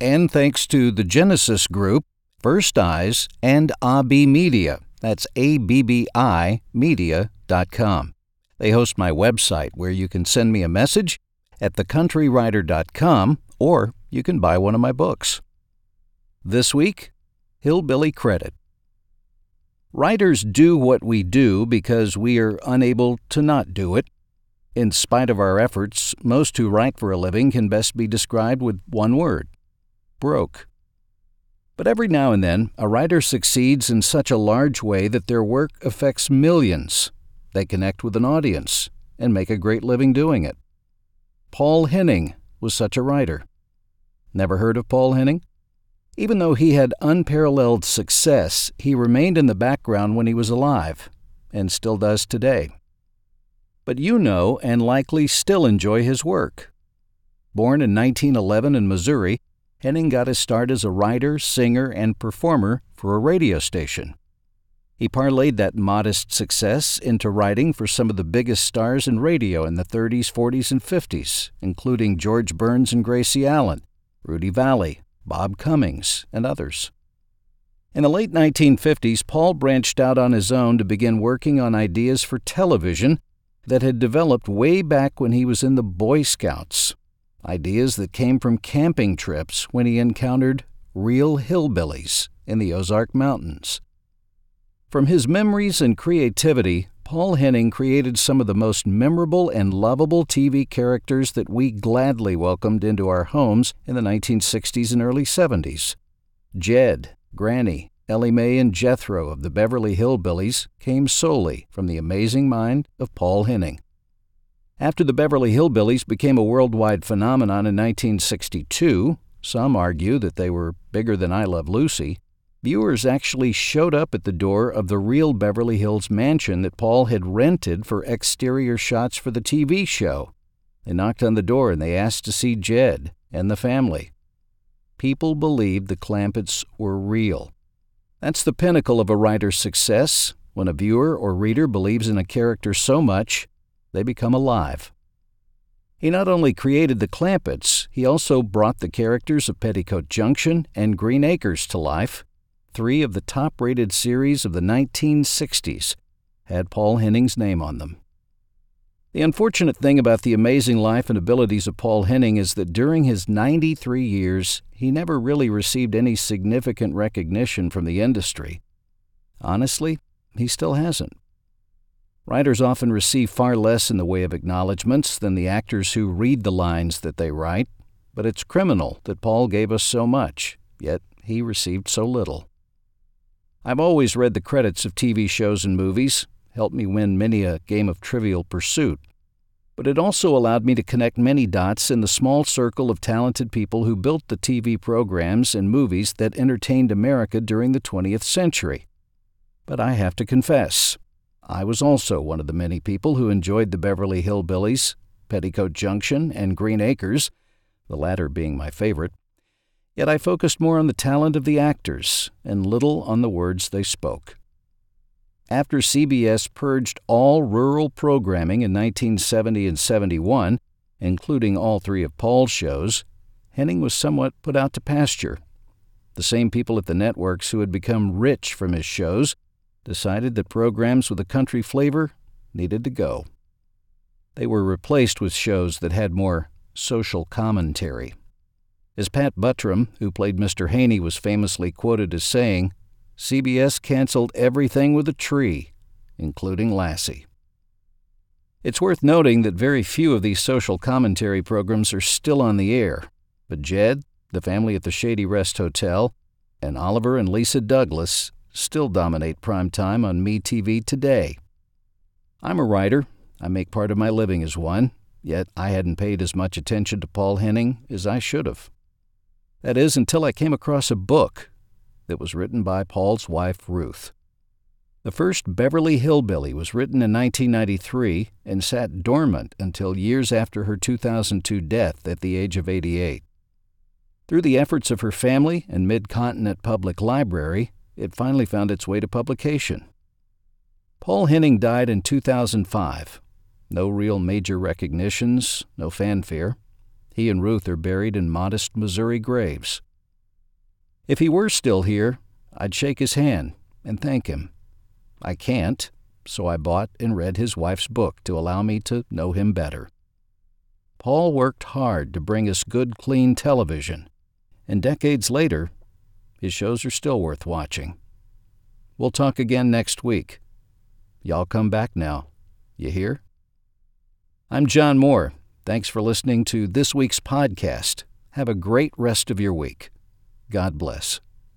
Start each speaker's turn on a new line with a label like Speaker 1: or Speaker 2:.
Speaker 1: and thanks to the Genesis Group, First Eyes, and ABBI Media. That's A-B-B-I media.com. They host my website where you can send me a message at thecountrywriter.com or you can buy one of my books. This week, Hillbilly Credit. Writers do what we do because we are unable to not do it. In spite of our efforts, most who write for a living can best be described with one word broke. But every now and then, a writer succeeds in such a large way that their work affects millions. They connect with an audience and make a great living doing it. Paul Henning was such a writer. Never heard of Paul Henning? Even though he had unparalleled success, he remained in the background when he was alive, and still does today. But you know and likely still enjoy his work. Born in 1911 in Missouri, Henning got his start as a writer, singer, and performer for a radio station. He parlayed that modest success into writing for some of the biggest stars in radio in the 30s, 40s, and 50s, including George Burns and Gracie Allen, Rudy Vallee, Bob Cummings, and others. In the late 1950s, Paul branched out on his own to begin working on ideas for television that had developed way back when he was in the Boy Scouts ideas that came from camping trips when he encountered real hillbillies in the Ozark Mountains. From his memories and creativity, Paul Henning created some of the most memorable and lovable TV characters that we gladly welcomed into our homes in the 1960s and early 70s. Jed, Granny, Ellie Mae, and Jethro of the Beverly Hillbillies came solely from the amazing mind of Paul Henning. After the Beverly Hillbillies became a worldwide phenomenon in 1962, some argue that they were bigger than I Love Lucy, viewers actually showed up at the door of the real Beverly Hills mansion that Paul had rented for exterior shots for the TV show. They knocked on the door and they asked to see Jed and the family. People believed the Clampetts were real. That's the pinnacle of a writer's success when a viewer or reader believes in a character so much they become alive. He not only created the Clampetts, he also brought the characters of Petticoat Junction and Green Acres to life. Three of the top rated series of the 1960s had Paul Henning's name on them. The unfortunate thing about the amazing life and abilities of Paul Henning is that during his 93 years, he never really received any significant recognition from the industry. Honestly, he still hasn't. Writers often receive far less in the way of acknowledgments than the actors who read the lines that they write, but it's criminal that Paul gave us so much, yet he received so little. I've always read the credits of TV shows and movies, helped me win many a game of trivial pursuit, but it also allowed me to connect many dots in the small circle of talented people who built the TV programs and movies that entertained America during the 20th century. But I have to confess, I was also one of the many people who enjoyed the Beverly Hillbillies, Petticoat Junction, and Green Acres, the latter being my favorite. Yet I focused more on the talent of the actors and little on the words they spoke. After CBS purged all rural programming in 1970 and 71, including all three of Paul's shows, Henning was somewhat put out to pasture. The same people at the networks who had become rich from his shows decided that programs with a country flavor needed to go. They were replaced with shows that had more social commentary. As Pat Buttram, who played Mr. Haney, was famously quoted as saying, CBS canceled everything with a tree, including Lassie. It's worth noting that very few of these social commentary programs are still on the air, but Jed, the family at the Shady Rest Hotel, and Oliver and Lisa Douglas still dominate prime time on MeTV today. I'm a writer. I make part of my living as one, yet I hadn't paid as much attention to Paul Henning as I should have. That is, until I came across a book that was written by Paul's wife, Ruth. The first Beverly Hillbilly was written in 1993 and sat dormant until years after her 2002 death at the age of 88. Through the efforts of her family and Mid Continent Public Library, it finally found its way to publication. Paul Henning died in 2005. No real major recognitions, no fanfare. He and Ruth are buried in modest Missouri graves. If he were still here, I'd shake his hand and thank him. I can't, so I bought and read his wife's book to allow me to know him better. Paul worked hard to bring us good, clean television, and decades later, his shows are still worth watching. We'll talk again next week. Y'all come back now. You hear? I'm John Moore. Thanks for listening to this week's podcast. Have a great rest of your week. God bless.